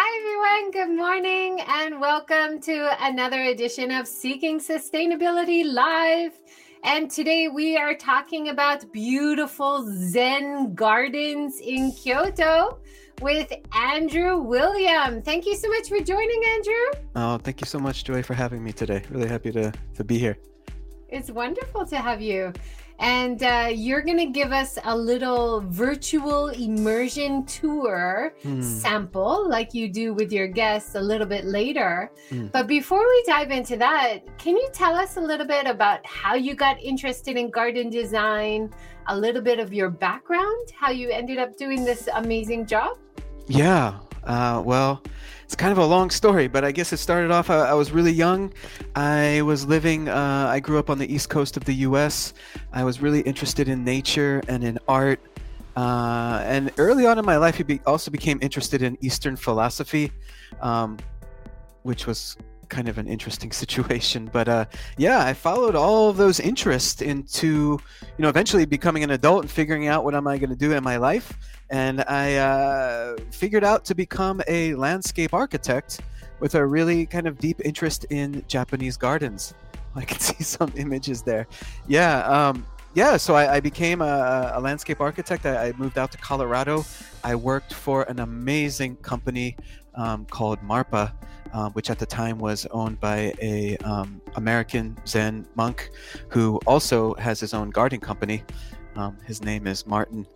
Hi, everyone. Good morning, and welcome to another edition of Seeking Sustainability Live. And today we are talking about beautiful Zen gardens in Kyoto with Andrew William. Thank you so much for joining, Andrew. Oh, thank you so much, Joy, for having me today. Really happy to, to be here. It's wonderful to have you. And uh, you're going to give us a little virtual immersion tour mm. sample, like you do with your guests a little bit later. Mm. But before we dive into that, can you tell us a little bit about how you got interested in garden design, a little bit of your background, how you ended up doing this amazing job? Yeah. Uh, well, it's kind of a long story, but I guess it started off. I, I was really young. I was living. Uh, I grew up on the east coast of the U.S. I was really interested in nature and in art. Uh, and early on in my life, I be, also became interested in Eastern philosophy, um, which was kind of an interesting situation. But uh, yeah, I followed all of those interests into, you know, eventually becoming an adult and figuring out what am I going to do in my life and I uh, figured out to become a landscape architect with a really kind of deep interest in Japanese gardens. I can see some images there. Yeah, um, yeah. So I, I became a, a, landscape architect. I, I, moved out to Colorado. I worked for an amazing company um, called Marpa, um, which at the time was owned by a um, American Zen monk who also has his own garden company. Um, his name is Martin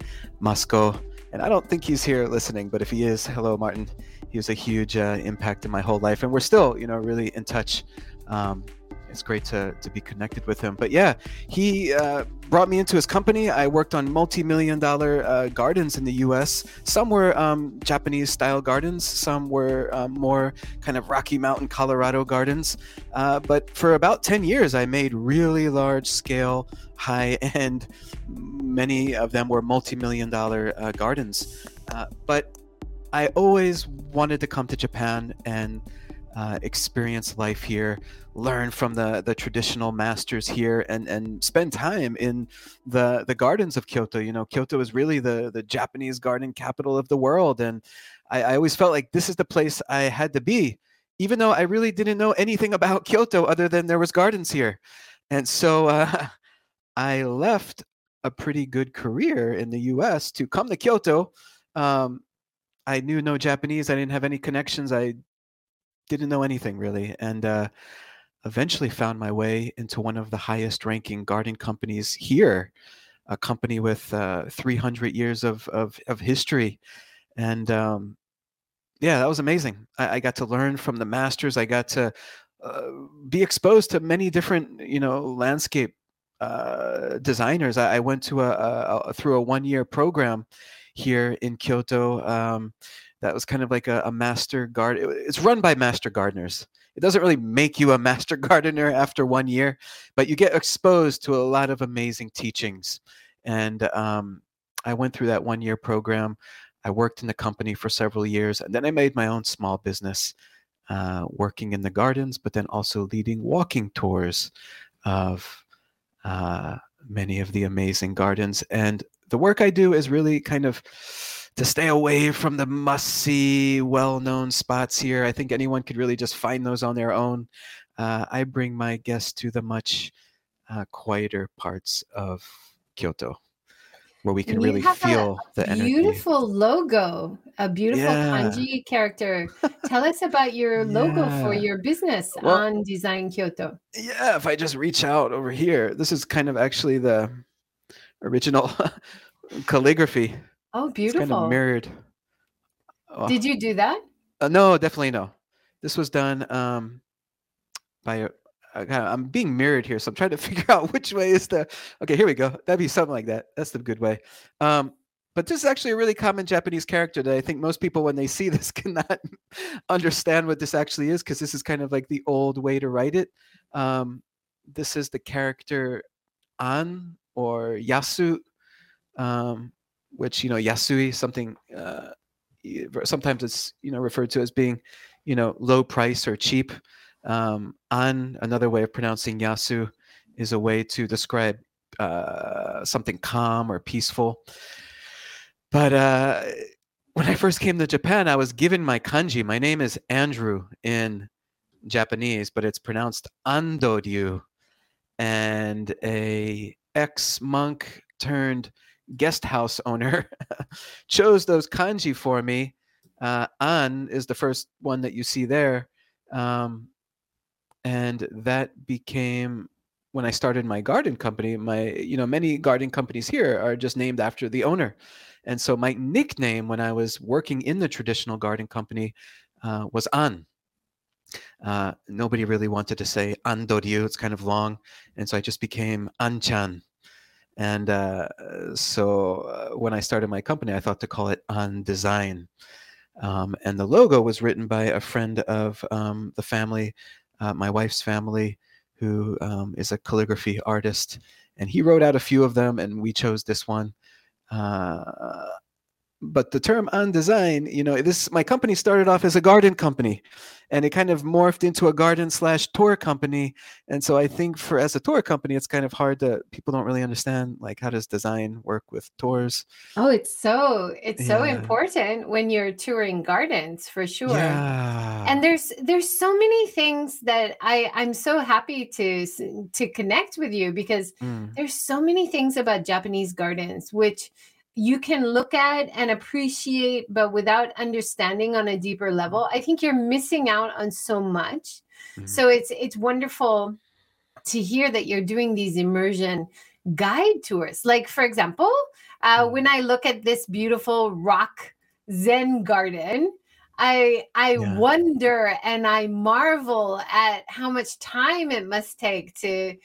Mosko and I don't think he's here listening, but if he is, hello, Martin. He was a huge uh, impact in my whole life, and we're still, you know, really in touch. Um, it's great to, to be connected with him. But yeah, he uh, brought me into his company. I worked on multi million dollar uh, gardens in the US. Some were um, Japanese style gardens, some were um, more kind of Rocky Mountain, Colorado gardens. Uh, but for about 10 years, I made really large scale, high end, many of them were multi million dollar uh, gardens. Uh, but I always wanted to come to Japan and uh, experience life here, learn from the the traditional masters here, and and spend time in the the gardens of Kyoto. You know, Kyoto is really the the Japanese garden capital of the world, and I, I always felt like this is the place I had to be, even though I really didn't know anything about Kyoto other than there was gardens here, and so uh, I left a pretty good career in the U.S. to come to Kyoto. Um, I knew no Japanese. I didn't have any connections. I didn't know anything really, and uh, eventually found my way into one of the highest ranking garden companies here, a company with uh, 300 years of, of, of history. And um, yeah, that was amazing. I, I, got to learn from the masters. I got to uh, be exposed to many different, you know, landscape uh, designers. I, I, went to a, a, a through a one year program here in Kyoto. Um, that was kind of like a, a master garden. It's run by master gardeners. It doesn't really make you a master gardener after one year, but you get exposed to a lot of amazing teachings. And um, I went through that one year program. I worked in the company for several years, and then I made my own small business, uh, working in the gardens, but then also leading walking tours of uh, many of the amazing gardens. And the work I do is really kind of to stay away from the must see, well known spots here. I think anyone could really just find those on their own. Uh, I bring my guests to the much uh, quieter parts of Kyoto where we can really feel the energy. Beautiful logo, a beautiful yeah. kanji character. Tell us about your yeah. logo for your business well, An Design Kyoto. Yeah, if I just reach out over here, this is kind of actually the original calligraphy. Oh, beautiful. It's kind of mirrored. Oh. Did you do that? Uh, no, definitely no. This was done um, by I'm being mirrored here, so I'm trying to figure out which way is the. Okay, here we go. That'd be something like that. That's the good way. Um, but this is actually a really common Japanese character that I think most people, when they see this, cannot understand what this actually is because this is kind of like the old way to write it. Um, this is the character An or Yasu. Um, which you know Yasui something uh, sometimes it's you know referred to as being you know low price or cheap. Um, an another way of pronouncing Yasu is a way to describe uh, something calm or peaceful. But uh, when I first came to Japan, I was given my kanji. My name is Andrew in Japanese, but it's pronounced Andoryu. And a ex monk turned guest house owner chose those kanji for me. Uh, an is the first one that you see there. Um, and that became when I started my garden company. My, you know, many garden companies here are just named after the owner. And so my nickname when I was working in the traditional garden company uh, was An. Uh, nobody really wanted to say Andoryu. It's kind of long. And so I just became An-chan. And uh, so uh, when I started my company, I thought to call it An Design. Um, and the logo was written by a friend of um, the family, uh, my wife's family, who um, is a calligraphy artist. And he wrote out a few of them, and we chose this one. Uh, but the term An Design, you know, this my company started off as a garden company, and it kind of morphed into a garden slash tour company. And so I think for as a tour company, it's kind of hard to people don't really understand like how does design work with tours. Oh, it's so it's yeah. so important when you're touring gardens for sure. Yeah. And there's there's so many things that I I'm so happy to to connect with you because mm. there's so many things about Japanese gardens which you can look at and appreciate, but without understanding on a deeper level, I think you're missing out on so much. Mm-hmm. So it's it's wonderful to hear that you're doing these immersion guide tours. Like for example, uh, mm-hmm. when I look at this beautiful rock Zen garden, I I yeah. wonder and I marvel at how much time it must take to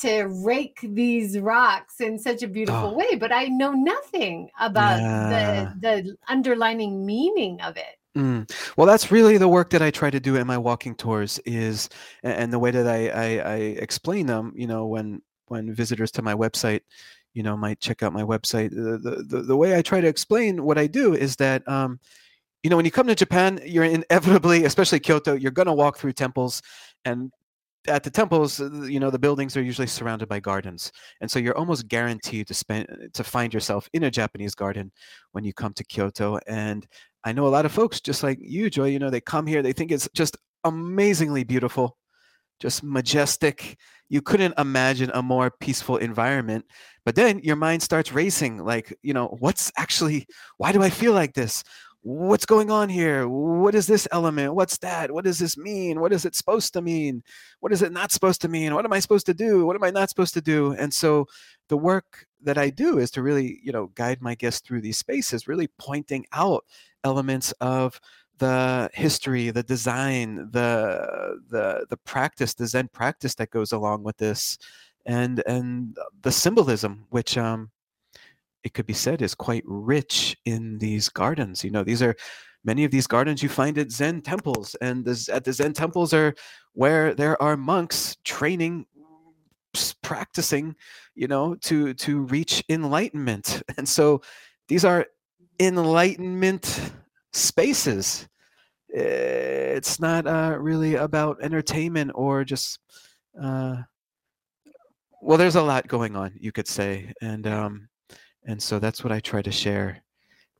to rake these rocks in such a beautiful oh. way but i know nothing about yeah. the the underlining meaning of it mm. well that's really the work that i try to do in my walking tours is and the way that I, I i explain them you know when when visitors to my website you know might check out my website the the, the way i try to explain what i do is that um you know when you come to japan you're inevitably especially kyoto you're going to walk through temples and at the temples, uh, you know, the buildings are usually surrounded by gardens, and so you're almost guaranteed to spend to find yourself in a Japanese garden when you come to Kyoto. And I know a lot of folks, just like you, Joy. You know, they come here, they think it's just amazingly beautiful, just majestic. You couldn't imagine a more peaceful environment. But then your mind starts racing, like, you know, what's actually? Why do I feel like this? What's going on here? What is this element? What's that? What does this mean? What is it supposed to mean? What is it not supposed to mean? What am I supposed to do? What am I not supposed to do? And so the work that I do is to really, you know, guide my guests through these spaces, really pointing out elements of the history, the design, the the the practice, the Zen practice that goes along with this, and and the symbolism, which um, it could be said is quite rich in these gardens. You know, these are many of these gardens you find at Zen temples, and the, at the Zen temples are where there are monks training, practicing, you know, to to reach enlightenment. And so these are enlightenment spaces. It's not uh, really about entertainment or just. Uh, well, there's a lot going on, you could say, and um, and so that's what I try to share.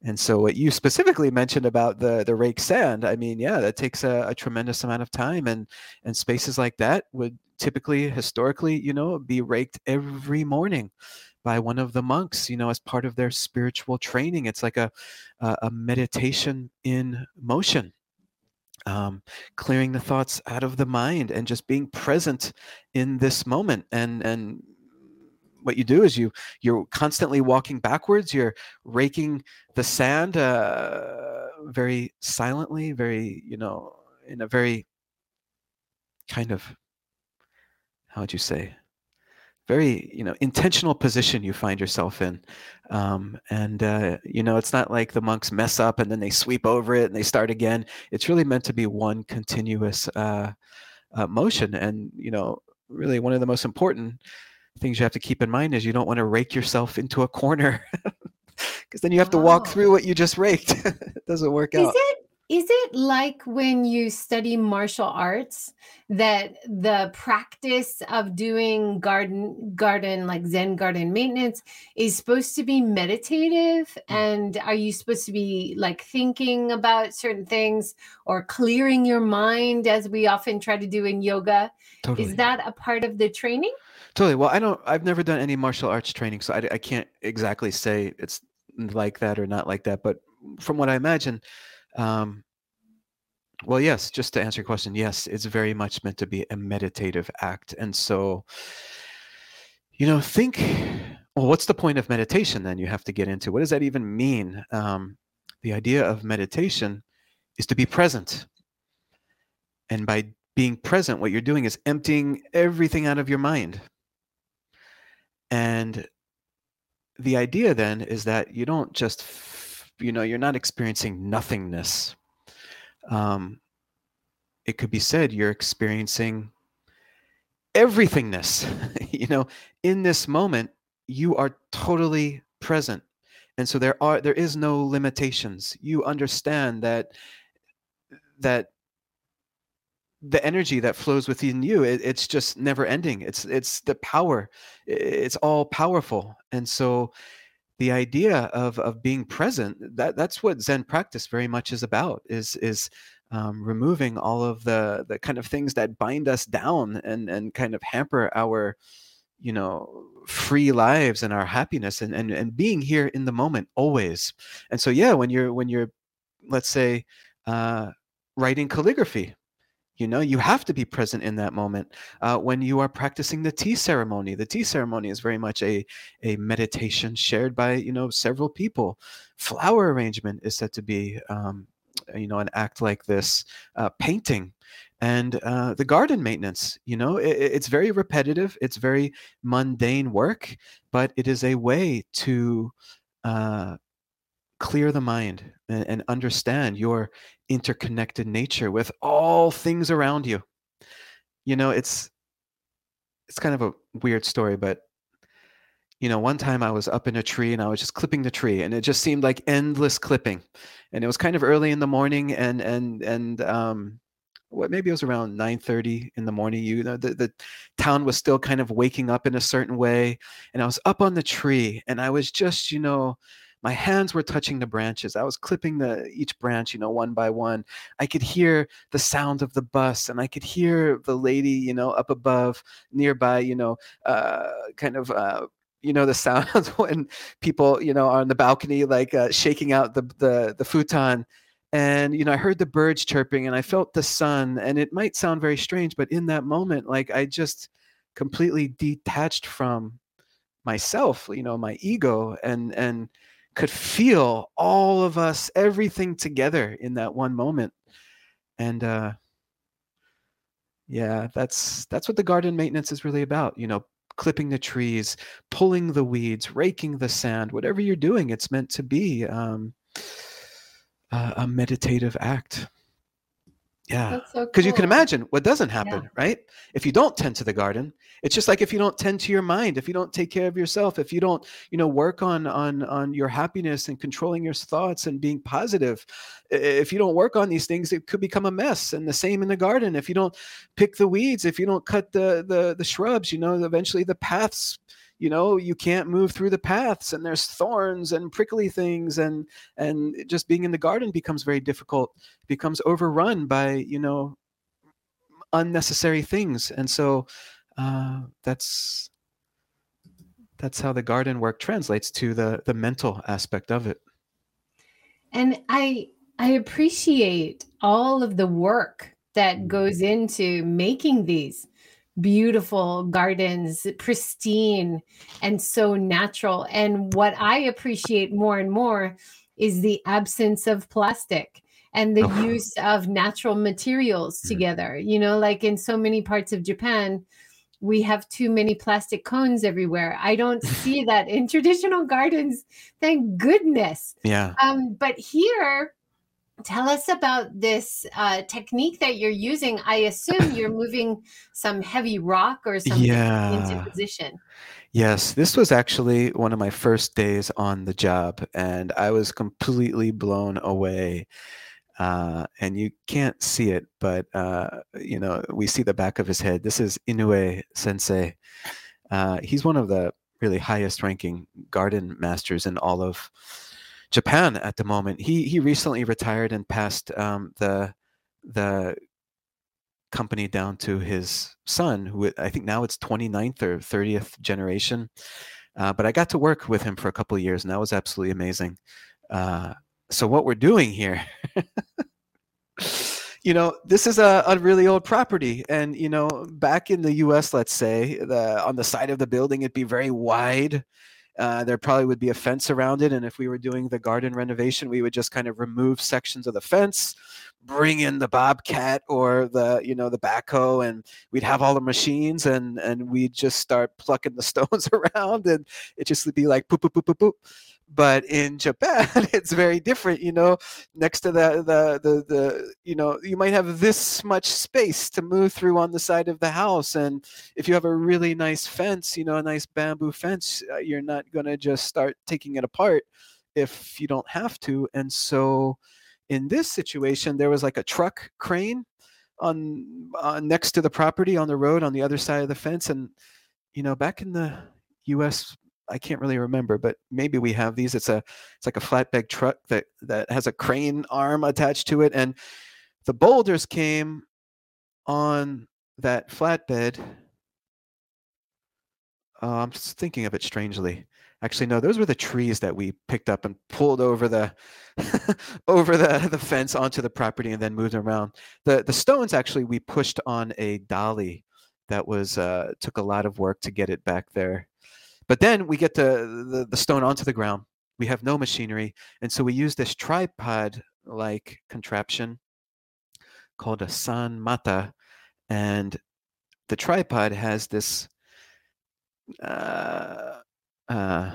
And so what you specifically mentioned about the the rake sand, I mean, yeah, that takes a, a tremendous amount of time, and and spaces like that would typically, historically, you know, be raked every morning by one of the monks, you know, as part of their spiritual training. It's like a a, a meditation in motion. Um, clearing the thoughts out of the mind and just being present in this moment and and what you do is you you're constantly walking backwards you're raking the sand uh, very silently very you know in a very kind of how would you say very you know intentional position you find yourself in. Um, and uh, you know it's not like the monks mess up and then they sweep over it and they start again. It's really meant to be one continuous uh, uh, motion. And you know really one of the most important things you have to keep in mind is you don't want to rake yourself into a corner because then you have to walk through what you just raked. it doesn't work out. is out. It, is it like when you study martial arts that the practice of doing garden garden like zen garden maintenance is supposed to be meditative mm. and are you supposed to be like thinking about certain things or clearing your mind as we often try to do in yoga totally. is that a part of the training totally well i don't i've never done any martial arts training so I, I can't exactly say it's like that or not like that but from what i imagine um, well, yes, just to answer your question, yes, it's very much meant to be a meditative act. And so, you know, think, well, what's the point of meditation then? You have to get into what does that even mean? Um, the idea of meditation is to be present. And by being present, what you're doing is emptying everything out of your mind. And the idea then is that you don't just, you know, you're not experiencing nothingness um, it could be said you're experiencing everythingness. you know, in this moment, you are totally present. And so there are there is no limitations. You understand that that the energy that flows within you it, it's just never ending. It's it's the power. It's all powerful. And so the idea of of being present that that's what zen practice very much is about is is um, removing all of the the kind of things that bind us down and and kind of hamper our you know free lives and our happiness and and, and being here in the moment always. And so yeah when you're when you're let's say uh, writing calligraphy you know you have to be present in that moment uh, when you are practicing the tea ceremony. The tea ceremony is very much a a meditation shared by you know several people. Flower arrangement is said to be um, you know an act like this uh, painting and uh, the garden maintenance you know it, it's very repetitive it's very mundane work but it is a way to uh, clear the mind and, and understand your interconnected nature with all things around you. You know, it's it's kind of a weird story, but you know, one time I was up in a tree and I was just clipping the tree and it just seemed like endless clipping. And it was kind of early in the morning and and and um what maybe it was around 9:30 in the morning you know the, the town was still kind of waking up in a certain way and I was up on the tree and I was just you know my hands were touching the branches i was clipping the each branch you know one by one. I could hear the sound of the bus and i could hear the lady you know up above nearby you know uh, kind of uh, you know the sounds when people you know are on the balcony like uh, shaking out the, the the futon. And you know i heard the birds chirping and i felt the sun and it might sound very strange but in that moment like i just completely detached from myself you know my ego and and could feel all of us, everything together in that one moment. And uh, yeah, that's that's what the garden maintenance is really about. You know, clipping the trees, pulling the weeds, raking the sand, whatever you're doing, it's meant to be um, a, a meditative act. Yeah. Because so cool. you can imagine what doesn't happen, yeah. right? If you don't tend to the garden, it's just like if you don't tend to your mind, if you don't take care of yourself, if you don't, you know, work on on on your happiness and controlling your thoughts and being positive, if you don't work on these things, it could become a mess. And the same in the garden. If you don't pick the weeds, if you don't cut the the the shrubs, you know, eventually the paths you know you can't move through the paths and there's thorns and prickly things and and just being in the garden becomes very difficult it becomes overrun by you know unnecessary things. And so uh, that's that's how the garden work translates to the the mental aspect of it. And i i appreciate all of the work that goes into making these beautiful gardens, pristine and so natural. And what I appreciate more and more is the absence of plastic and the oh. use of natural materials mm-hmm. together. You know, like in so many parts of Japan, we have too many plastic cones everywhere. I don't see that in traditional gardens. Thank goodness. Yeah. Um, but here, tell us about this uh, technique that you're using. I assume you're moving some heavy rock or something yeah. into position. Yes, this was actually one of my first days on the job, and I was completely blown away. uh, and you can't see it, but uh, you know we see the back of his head. This is Inoue Sensei. Uh, he's one of the really highest-ranking garden masters in all of Japan at the moment. He he recently retired and passed um, the the company down to his son, who I think now it's 29th or 30th generation. Uh, but I got to work with him for a couple of years, and that was absolutely amazing. Uh, so what we're doing here you know this is a, a really old property and you know back in the us let's say the on the side of the building it'd be very wide uh, there probably would be a fence around it. And if we were doing the garden renovation we would just kind of remove sections of the fence bring in the bobcat or the you know the backhoe and we'd have all the machines and and we'd just start plucking the stones around and it just would be like poop poop poop poop poop. But in Japan it's very different you know next to the, the the the you know you might have this much space to move through on the side of the house and if you have a really nice fence you know a nice bamboo fence uh, you're not going to just start taking it apart if you don't have to and so in this situation there was like a truck crane on uh, next to the property on the road on the other side of the fence and you know back in the US I can't really remember, but maybe we have these. It's a it's like a flatbed truck that that has a crane arm attached to it, and the boulders came on that flatbed. Uh, I'm just thinking of it strangely. Actually, no, those were the trees that we picked up and pulled over the over the, the fence onto the property and then moved around. The the stones actually we pushed on a dolly that was uh, took a lot of work to get it back there but then we get the, the, the stone onto the ground. We have no machinery. And so we use this tripod like contraption called a san mata. And the tripod has this uh, uh,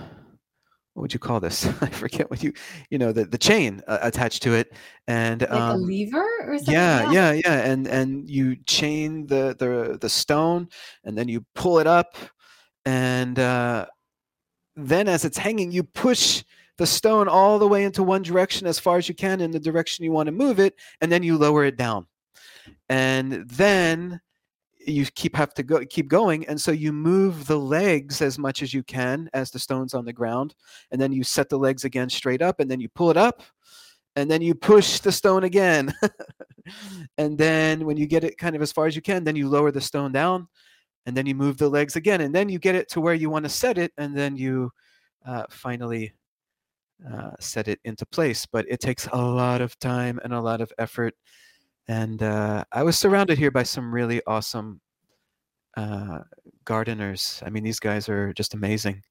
what would you call this? I forget what you, you know, the, the chain uh, attached to it, and like um, a lever or something. Yeah, yeah, yeah, and and you chain the the the stone, and then you pull it up, and uh, then as it's hanging you push the stone all the way into one direction as far as you can in the direction you want to move it and then you lower it down and then you keep have to go keep going and so you move the legs as much as you can as the stones on the ground and then you set the legs again straight up and then you pull it up and then you push the stone again. And then when you get it kind of as far as you can then you lower the stone down and then you move the legs again and then you get it to where you want to set it and then you uh, finally uh, set it into place. But it takes a lot of time and a lot of effort and uh, i was surrounded here by some really awesome uh, gardeners i mean these guys are just amazing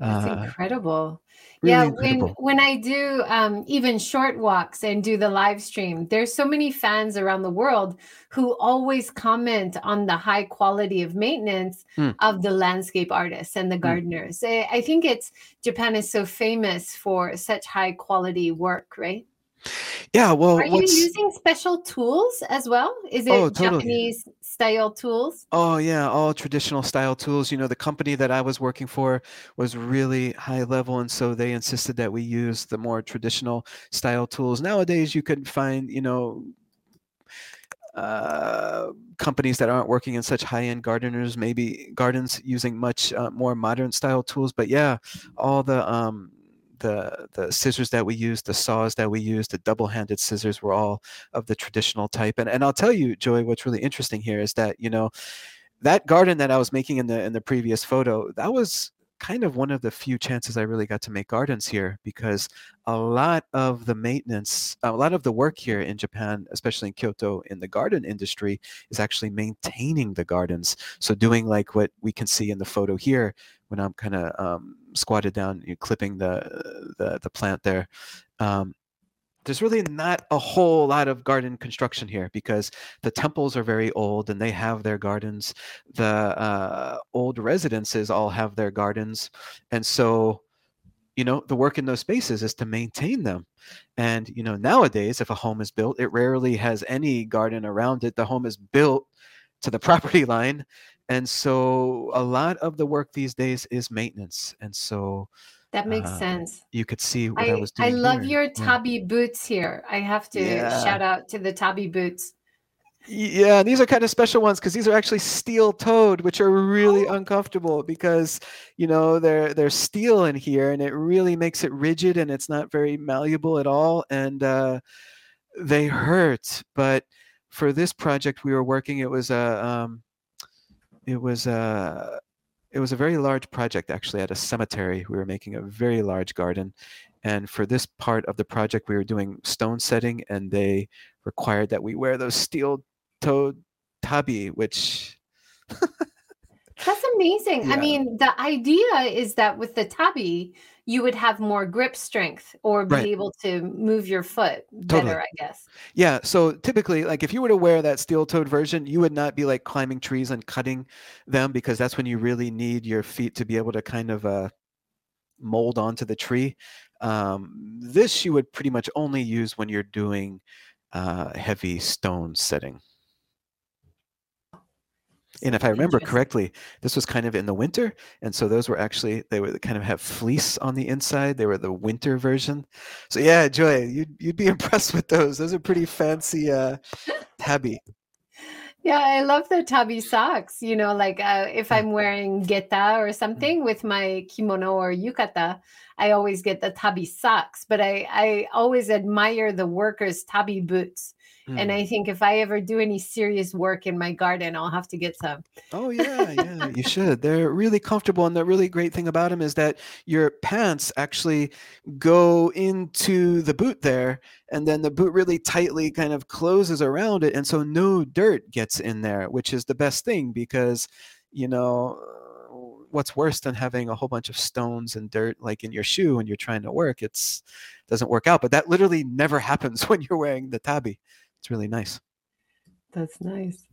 that's uh, incredible. Really yeah, incredible. when when I do um, even short walks and do the live stream, there's so many fans around the world who always comment on the high quality of maintenance mm. of the landscape artists and the hmm. gardeners. Mm. I think it's Japan is so famous for such high quality work, right? Yeah, well, are you using special tools as well? Is it oh, totally. Japanese style tools? Oh yeah, all traditional style tools. You know, the company that I was working for was really high level, and so they insisted that we use the more traditional style tools. Nowadays, you can find, you know, uh, companies that aren't working in such high-end gardeners, maybe gardens using much uh, more modern style tools. But yeah, all the um, the the scissors that we used, the saws that we used, the double-handed scissors were all of the traditional type. And and I'll tell you, Joy, what's really interesting here is that you know that garden that I was making in the in the previous photo, that was kind of one of the few chances I really got to make gardens here because a lot of the maintenance, a lot of the work here in Japan, especially in Kyoto in the garden industry, is actually maintaining the gardens. So doing like what we can see in the photo here when I'm kind of um, squatted down, you know, clipping the, the, the plant there. Um, there's really not a whole lot of garden construction here because the temples are very old and they have their gardens. The uh, old residences all have their gardens, and so you know the work in those spaces is to maintain them. And you know nowadays, if a home is built, it rarely has any garden around it. The home is built to the property line and so a lot of the work these days is maintenance and so That makes uh, sense. you could see what I, I was doing. I love here. your Yeah. tabi boots here. I have to Yeah. shout out to the tabi boots. Yeah, these are kind of special ones because these are actually steel-toed, which are really Oh. uncomfortable because you know they're they're steel in here, and it really makes it rigid, and it's not very malleable at all, and uh, they hurt. But for this project we were working, it was a um, it was a it was a very large project actually at a cemetery. We were making a very large garden, and for this part of the project, we were doing stone setting, and they required that we wear those steel-toed tabi, which That's amazing. I mean, the idea is that with the tabi, you would have more grip strength or be Right. able to move your foot Totally. better, I guess. Yeah, so typically, like if you were to wear that steel-toed version, you would not be like climbing trees and cutting them because that's when you really need your feet to be able to kind of uh, mold onto the tree. Um, this you would pretty much only use when you're doing uh, heavy stone setting. And if I remember correctly, this was kind of in the winter, and so those were actually they were kind of have fleece on the inside. They were the winter version. So yeah, Joy, you'd you'd be impressed with those. Those are pretty fancy uh, tabi. Yeah, I love the tabi socks. You know, like uh, if I'm wearing geta or something with my kimono or yukata, I always get the tabi socks. But I, I always admire the workers' tabi boots. And Mm. I think if I ever do any serious work in my garden, I'll have to get some. Oh yeah, yeah, you should. They're really comfortable, and the really great thing about them is that your pants actually go into the boot there, and then the boot really tightly kind of closes around it, and so no dirt gets in there, which is the best thing because, you know, what's worse than having a whole bunch of stones and dirt like in your shoe when you're trying to work? It's doesn't work out, but that literally never happens when you're wearing the tabi. It's really nice. That's nice.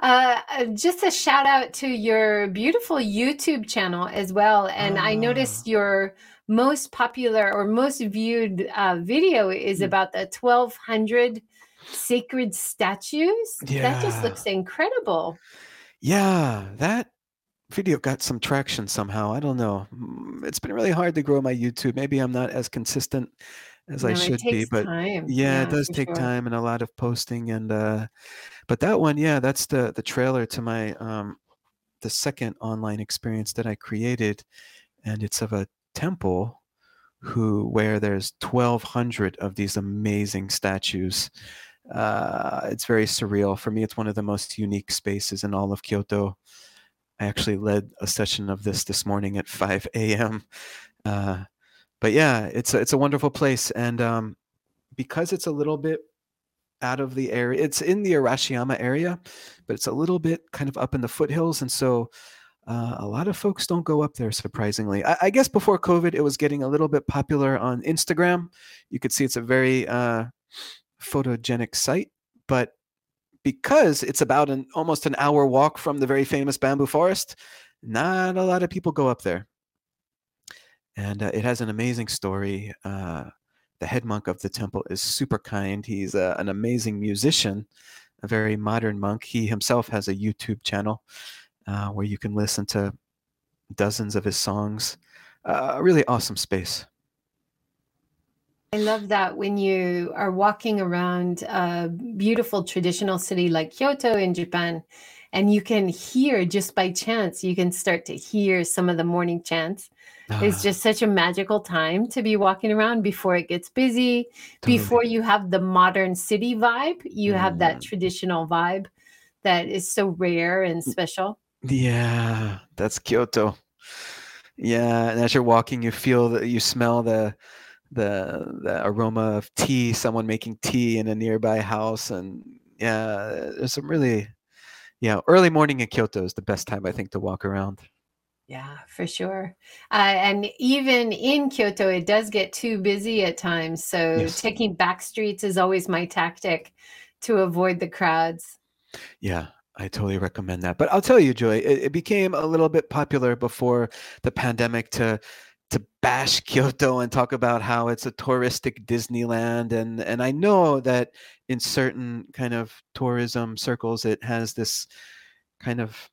Uh, uh, just a shout out to your beautiful YouTube channel as well. And I Ah. noticed your most popular or most viewed uh, video is Mm. about the 1200 sacred statues. Yeah. That just looks incredible. Yeah, that video got some traction somehow. I don't know. It's been really hard to grow my YouTube. Maybe I'm not as consistent as I No, it should be, but time. yeah, it does take sure. time and a lot of posting and uh but that one, yeah, that's the the trailer to my um the second online experience that I created and it's of a temple who where there's 1200 of these amazing statues. Uh, it's very surreal. For me, it's one of the most unique spaces in all of Kyoto. I actually led a session of this this morning at 5 a.m. Uh, but yeah, it's a, it's a wonderful place, and um, because it's a little bit out of the area, it's in the Arashiyama area, but it's a little bit kind of up in the foothills, and so uh, a lot of folks don't go up there. Surprisingly, I, I guess before COVID, it was getting a little bit popular on Instagram. You could see it's a very uh, photogenic site, but because it's about an almost an hour walk from the very famous bamboo forest, not a lot of people go up there. And uh, it has an amazing story. Uh, the head monk of the temple is super kind. He's uh, an amazing musician, a very modern monk. He himself has a YouTube channel uh, where you can listen to dozens of his songs. Uh, a really awesome space. I love that when you are walking around a beautiful traditional city like Kyoto in Japan, and you can hear just by chance, you can start to hear some of the morning chants. It's Ah, just such a magical time to be walking around before it gets busy, totally. before you have the modern city vibe. You have that Mm. traditional vibe that is so rare and special. Yeah, that's Kyoto. Yeah, and as you're walking, you feel that you smell the the the aroma of tea, someone making tea in a nearby house, and yeah, there's some really yeah, early morning in Kyoto is the best time I think to walk around. Yeah, for sure. Uh, and even in Kyoto, it does get too busy at times. So Yes. taking back streets is always my tactic to avoid the crowds. Yeah, I totally recommend that. But I'll tell you, Joy, it, it became a little bit popular before the pandemic to to bash Kyoto and talk about how it's a touristic Disneyland. And and I know that in certain kind of tourism circles, it has this kind of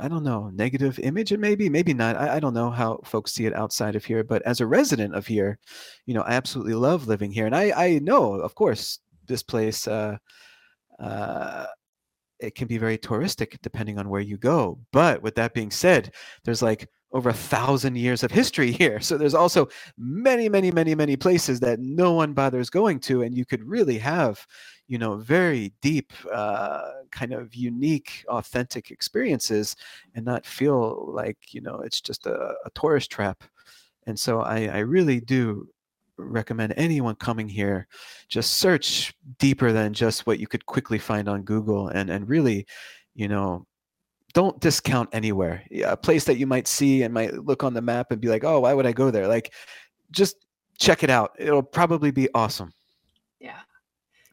I don't know, negative image, and maybe, maybe not. I, I don't know how folks see it outside of here, but as a resident of here, you know, I absolutely love living here, and I, I know, of course, this place, uh, uh, it can be very touristic depending on where you go. But with that being said, there's like over a thousand years of history here. So there's also many, many, many, many places that no one bothers going to, and you could really have, you know, very deep, uh, kind of unique, authentic experiences, and not feel like you know it's just a, a tourist trap. And so I, I really do recommend anyone coming here just search deeper than just what you could quickly find on Google, and and really, you know, don't discount anywhere. A place that you might see and might look on the map and be like, oh, why would I go there? Like, just check it out. It'll probably be awesome. Yeah.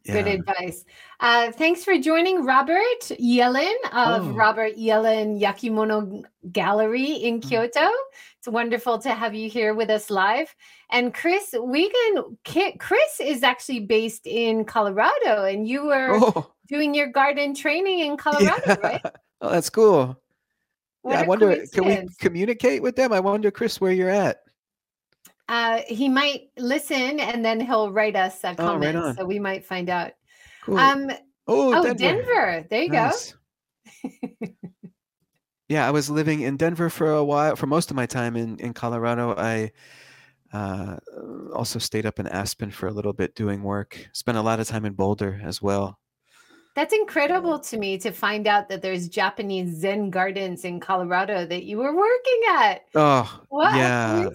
Yeah. Good advice. Uh, thanks for joining Robert Yellin of oh. Robert Yellin Yakimono Gallery in mm. Kyoto. It's wonderful to have you here with us live. And Chris Wiegand, Chris is actually based in Colorado, and you were oh. doing your garden training in Colorado, yeah. right? Oh, that's cool. What yeah, I wonder, can we communicate with them? I wonder, Chris, where you're at. Uh, he might listen and then he'll write us a comment, oh, right so we might find out. Cool. Um, oh, oh Denver. Denver. There you nice. go. yeah, I was living in Denver for a while. For most of my time in in Colorado, I uh, also stayed up in Aspen for a little bit doing work. Spent a lot of time in Boulder as well. That's incredible to me to find out that there's Japanese Zen gardens in Colorado that you were working at. Oh, what yeah.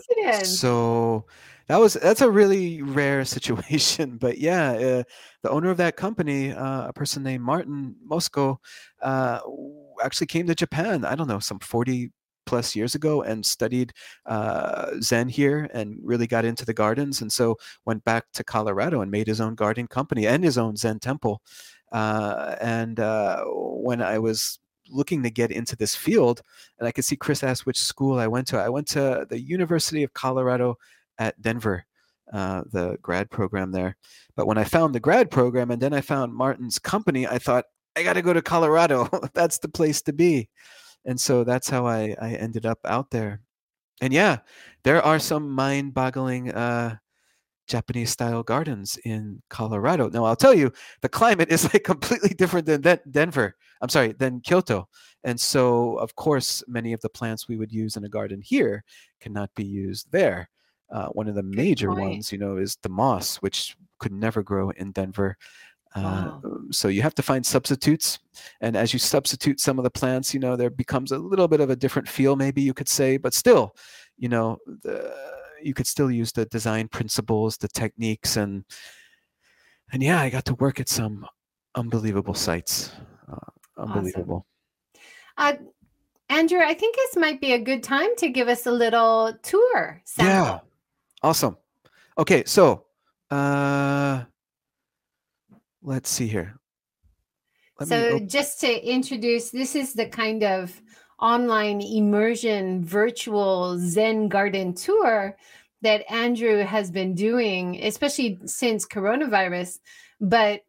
So that was that's a really rare situation, but yeah, uh, the owner of that company, uh, a person named Martin Mosko, uh, actually came to Japan. I don't know, some forty plus years ago and studied uh, Zen here and really got into the gardens. And so went back to Colorado and made his own garden company and his own Zen temple. Uh, and uh, when I was looking to get into this field, and I could see Chris asked which school I went to. I went to the University of Colorado at Denver, uh, the grad program there. But when I found the grad program and then I found Martin's company, I thought, I got to go to Colorado. that's the place to be. And so that's how I, I ended up out there. And yeah, there are some mind boggling uh, Japanese style gardens in Colorado. Now, I'll tell you, the climate is like completely different than De- Denver. I'm sorry, than Kyoto. And so, of course, many of the plants we would use in a garden here cannot be used there. Uh, one of the major ones, you know, is the moss, which could never grow in Denver. Uh, wow. Um, so you have to find substitutes, and as you substitute some of the plants, you know, there becomes a little bit of a different feel, maybe you could say, but still, you know, the you could still use the design principles, the techniques, and and yeah, I got to work at some unbelievable sites. Uh, unbelievable. Awesome. Uh, Andrew, I think this might be a good time to give us a little tour. Sample. Yeah, awesome. Okay, so uh, let's see here. Let so, just to introduce, this is the kind of online immersion virtual Zen garden tour that Andrew has been doing, especially since coronavirus. But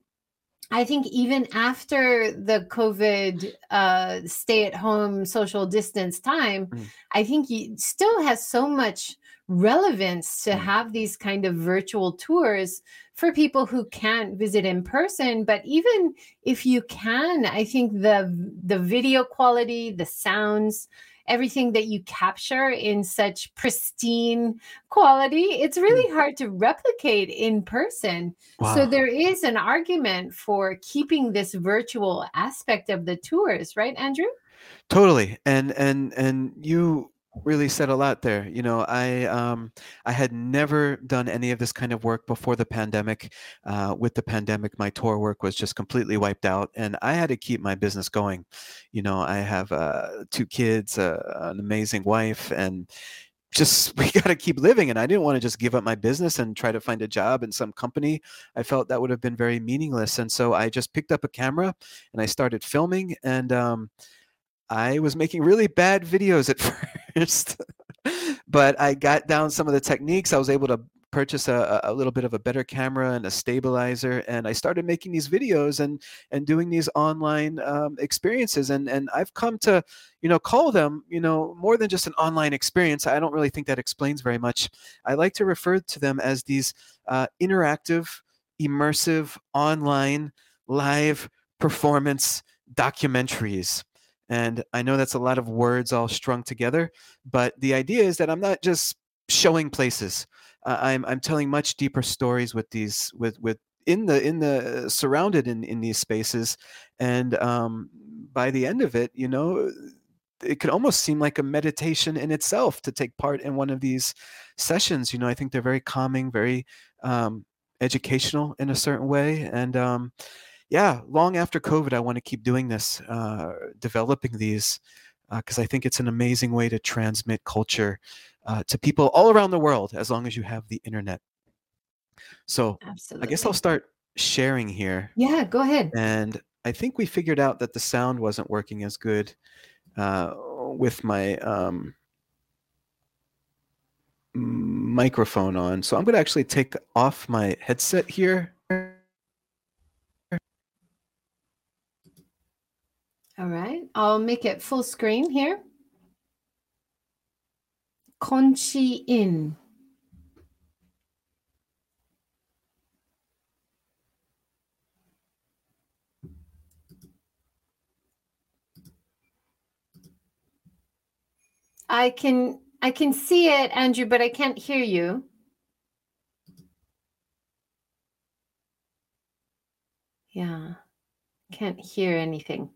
I think even after the COVID uh, stay at home social distance time, mm. I think he still has so much relevance to have these kind of virtual tours for people who can't visit in person but even if you can i think the the video quality the sounds everything that you capture in such pristine quality it's really mm. hard to replicate in person wow. so there is an argument for keeping this virtual aspect of the tours right andrew totally and and and you really said a lot there. You know, I um, I had never done any of this kind of work before the pandemic. Uh, with the pandemic, my tour work was just completely wiped out, and I had to keep my business going. You know, I have uh, two kids, uh, an amazing wife, and just we got to keep living. And I didn't want to just give up my business and try to find a job in some company. I felt that would have been very meaningless, and so I just picked up a camera and I started filming and. Um, I was making really bad videos at first, but I got down some of the techniques. I was able to purchase a, a little bit of a better camera and a stabilizer and i started making these videos and and doing these online um, experiences. And and i've come to you know call them you know more than just an online experience. I don't really think that explains very much. I like to refer to them as these uh, interactive immersive online live performance documentaries and I know that's a lot of words all strung together, but the idea is that I'm not just showing places. Uh, I'm I'm telling much deeper stories with these with with in the in the surrounded in in these spaces, and um, by the end of it, you know, it could almost seem like a meditation in itself to take part in one of these sessions. You know, I think they're very calming, very um, educational in a certain way, and um, yeah, long after COVID, I want to keep doing this, uh, developing these, because uh, I think it's an amazing way to transmit culture uh, to people all around the world as long as you have the internet. So Absolutely. I guess I'll start sharing here. Yeah, go ahead. And I think we figured out that the sound wasn't working as good uh, with my um, microphone on. So I'm going to actually take off my headset here All right, I'll make it full screen here. Konchi-in. I can I can see it, Andrew, but I can't hear you. Yeah, can't hear anything.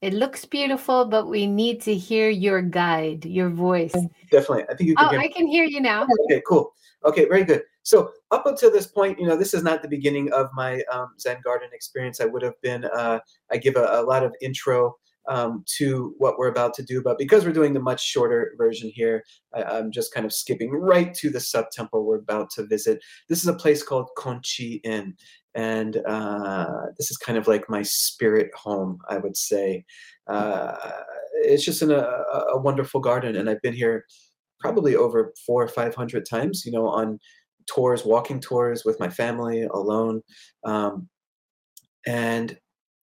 It looks beautiful, but we need to hear your guide, your voice. Definitely. I think you can Oh, hear I can hear you now. Okay, cool. Okay, very good. So up until this point, you know, this is not the beginning of my um, Zen garden experience. I would have been, uh, I give a, a lot of intro um, to what we're about to do, but because we're doing the much shorter version here, I, am just kind of skipping right to the sub temple we're about to visit. This is a place called Konchi-in, and uh, this is kind of like my spirit home, I would say. Uh, it's just in a, a, wonderful garden, and I've been here probably over four or five hundred times. You know, on tours, walking tours with my family, alone, um, and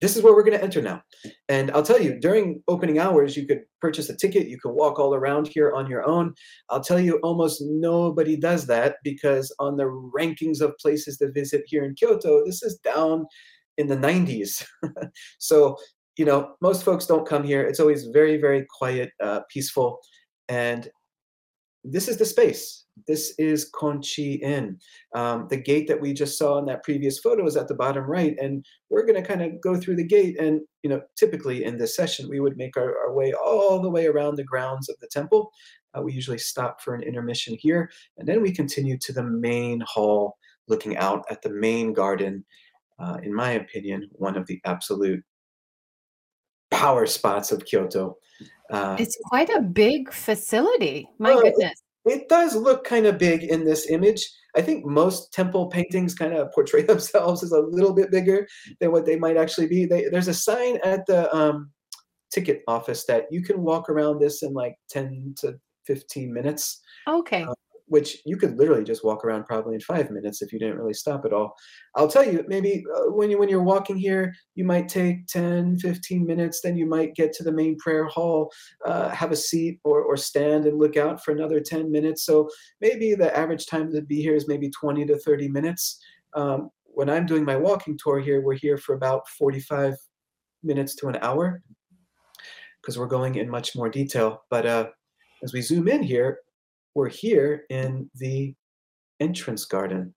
this is where we're going to enter now. And I'll tell you, during opening hours, you could purchase a ticket, you can walk all around here on your own. I'll tell you, almost nobody does that because on the rankings of places to visit here in Kyoto, this is down in the 90s. so, you know, most folks don't come here. It's always very, very quiet, uh, peaceful. And this is the space. This is Konchi-in. Um, the gate that we just saw in that previous photo is at the bottom right, and we're going to kind of go through the gate. And you know, typically in this session, we would make our, our way all the way around the grounds of the temple. Uh, we usually stop for an intermission here, and then we continue to the main hall, looking out at the main garden. Uh, in my opinion, one of the absolute power spots of Kyoto. Uh, it's quite a big facility. My goodness. It, does look kind of big in this image. I think most temple paintings kind of portray themselves as a little bit bigger than what they might actually be. They, there's a sign at the um, ticket office that you can walk around this in like 10 to 15 minutes. Okay. Uh, which you could literally just walk around probably in five minutes if you didn't really stop at all. I'll tell you, maybe uh, when you when you're walking here, you might take 10, 15 minutes. Then you might get to the main prayer hall, uh, have a seat or or stand and look out for another 10 minutes. So maybe the average time to be here is maybe 20 to 30 minutes. Um, when I'm doing my walking tour here, we're here for about 45 minutes to an hour because we're going in much more detail. But uh, as we zoom in here, we're here in the entrance garden.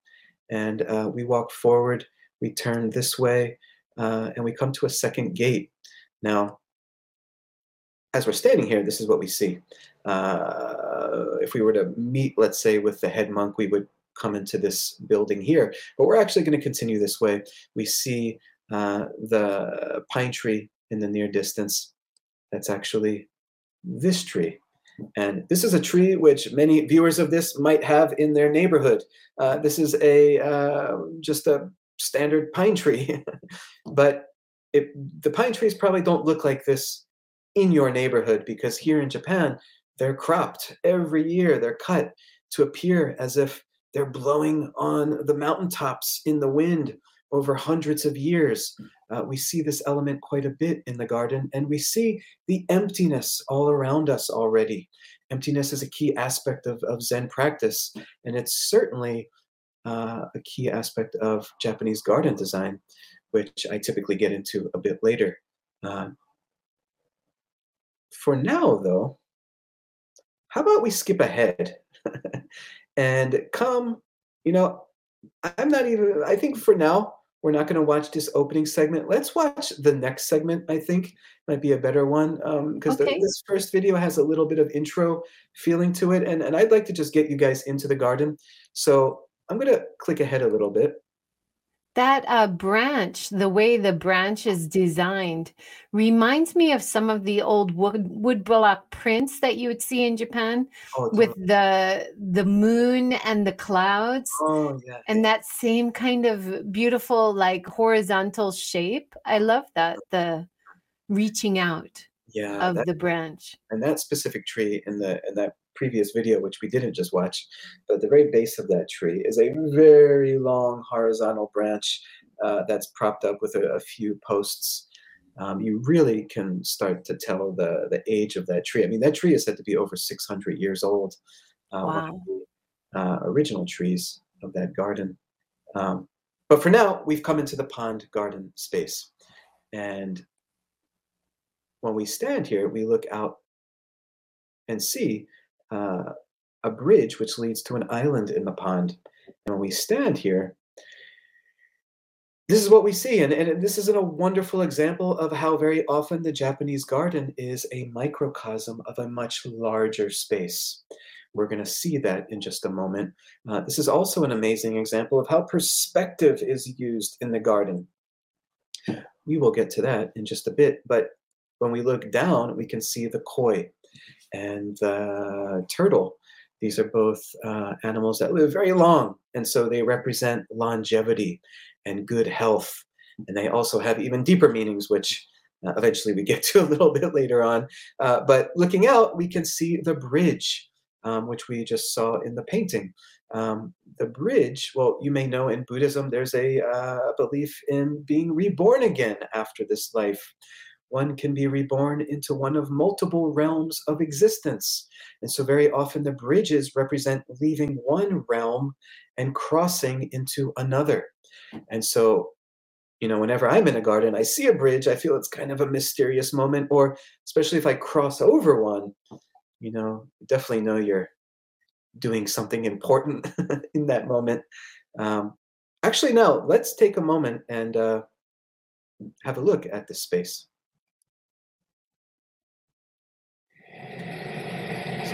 And uh, we walk forward, we turn this way, uh, and we come to a second gate. Now, as we're standing here, this is what we see. Uh, if we were to meet, let's say, with the head monk, we would come into this building here. But we're actually going to continue this way. We see uh, the pine tree in the near distance. That's actually this tree. And this is a tree which many viewers of this might have in their neighborhood. Uh, this is a uh, just a standard pine tree, but it, the pine trees probably don't look like this in your neighborhood because here in Japan they're cropped every year. They're cut to appear as if they're blowing on the mountaintops in the wind over hundreds of years. Uh, we see this element quite a bit in the garden, and we see the emptiness all around us already. Emptiness is a key aspect of, of Zen practice, and it's certainly uh, a key aspect of Japanese garden design, which I typically get into a bit later. Uh, for now, though, how about we skip ahead and come, you know, I'm not even, I think for now, we're not going to watch this opening segment. Let's watch the next segment, I think might be a better one because um, okay. this first video has a little bit of intro feeling to it. And, and I'd like to just get you guys into the garden. So I'm going to click ahead a little bit. That uh, branch, the way the branch is designed, reminds me of some of the old wood woodblock prints that you would see in Japan, oh, with the the moon and the clouds, oh, yeah. and that same kind of beautiful like horizontal shape. I love that the reaching out yeah, of that, the branch and that specific tree in the in that previous video, which we didn't just watch, but the very base of that tree is a very long horizontal branch uh, that's propped up with a, a few posts. Um, you really can start to tell the, the age of that tree. I mean, that tree is said to be over 600 years old. Uh, wow. The, uh, original trees of that garden. Um, but for now, we've come into the pond garden space. And when we stand here, we look out and see uh, a bridge which leads to an island in the pond. And when we stand here, this is what we see. And, and this is a wonderful example of how very often the Japanese garden is a microcosm of a much larger space. We're going to see that in just a moment. Uh, this is also an amazing example of how perspective is used in the garden. We will get to that in just a bit. But when we look down, we can see the koi, and the turtle. These are both uh, animals that live very long, and so they represent longevity and good health. And they also have even deeper meanings, which uh, eventually we get to a little bit later on. Uh, but looking out, we can see the bridge, um, which we just saw in the painting. Um, the bridge, well, you may know in Buddhism, there's a uh, belief in being reborn again after this life one can be reborn into one of multiple realms of existence. And so, very often, the bridges represent leaving one realm and crossing into another. And so, you know, whenever I'm in a garden, I see a bridge, I feel it's kind of a mysterious moment, or especially if I cross over one, you know, definitely know you're doing something important in that moment. Um, actually, no, let's take a moment and uh, have a look at this space.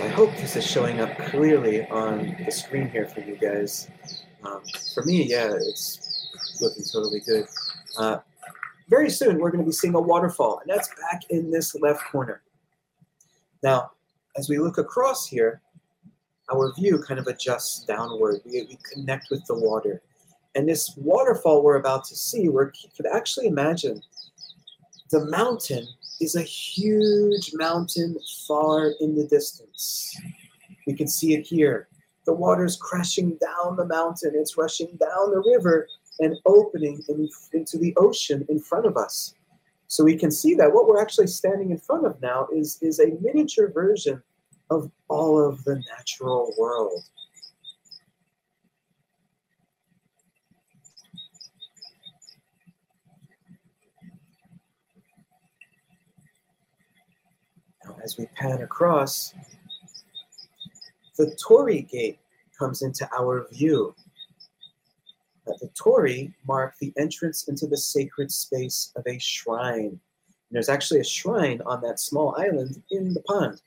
I hope this is showing up clearly on the screen here for you guys. Um, for me, yeah, it's looking totally good. Uh, very soon, we're going to be seeing a waterfall, and that's back in this left corner. Now, as we look across here, our view kind of adjusts downward. We, we connect with the water. And this waterfall we're about to see, we could actually imagine the mountain is a huge mountain far in the distance. We can see it here. The water's crashing down the mountain, it's rushing down the river and opening in, into the ocean in front of us. So we can see that what we're actually standing in front of now is, is a miniature version of all of the natural world. As we pan across, the torii gate comes into our view. the torii mark the entrance into the sacred space of a shrine. And there's actually a shrine on that small island in the pond.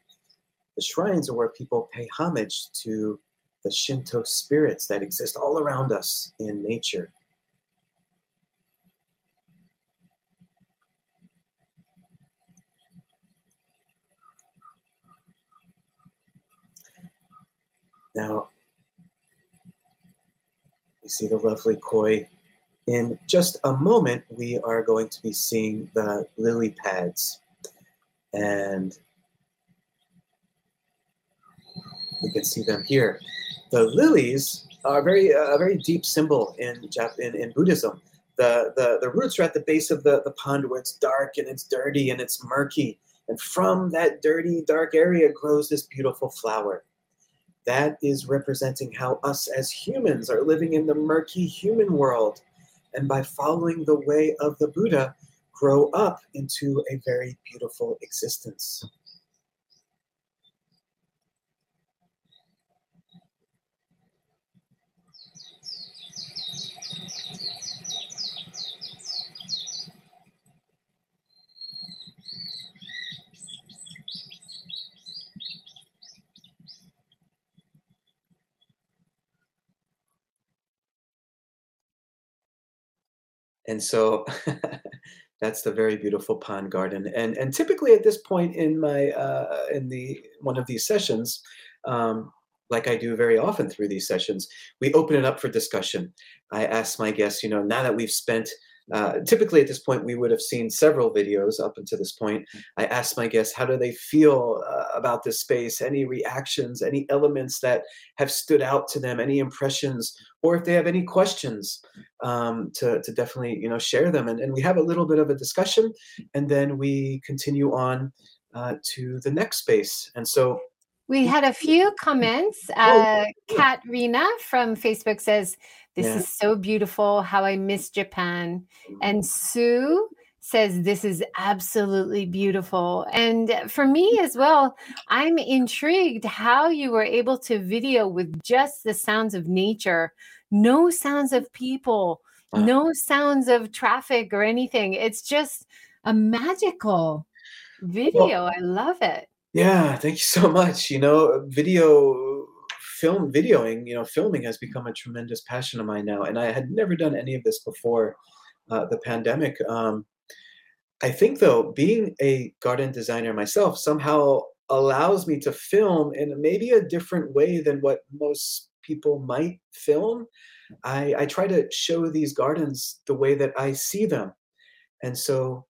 The shrines are where people pay homage to the Shinto spirits that exist all around us in nature. Now, you see the lovely koi. In just a moment, we are going to be seeing the lily pads. And we can see them here. the lilies are very uh, a very deep symbol in Jap- in, in Buddhism. The, the the roots are at the base of the, the pond where it's dark and it's dirty and it's murky. And from that dirty, dark area grows this beautiful flower. That is representing how us as humans are living in the murky human world. And by following the way of the Buddha, grow up into a very beautiful existence. And so that's the very beautiful pond garden. And and typically at this point in my uh, in the one of these sessions um, like i do very often through these sessions we open it up for discussion. I ask my guests you know now that we've spent uh, typically at this point we would have seen several videos up until this point. I asked my guests how do they feel uh, about this space? Any reactions any elements that have stood out to them? Any impressions? Or if they have any questions um, to, to definitely you know share them. And, and we have a little bit of a discussion and then we continue on uh, to the next space. And so we had a few comments. Oh, Uh, Kat Rena from Facebook says, This Yeah. is so beautiful. How I miss Japan. And mm-hmm. Sue says, This is absolutely beautiful. And for me as well, I'm intrigued how you were able to video with just the sounds of nature, no sounds of people, Wow. no sounds of traffic or anything. It's just a magical video. I love it. Yeah, thank you so much. You know, video film videoing, you know, filming has become a tremendous passion of mine now, and I had never done any of this before uh, the pandemic. Um, I think though, being a garden designer myself somehow allows me to film in maybe a different way than what most people might film. I, I try to show these gardens the way that I see them. And so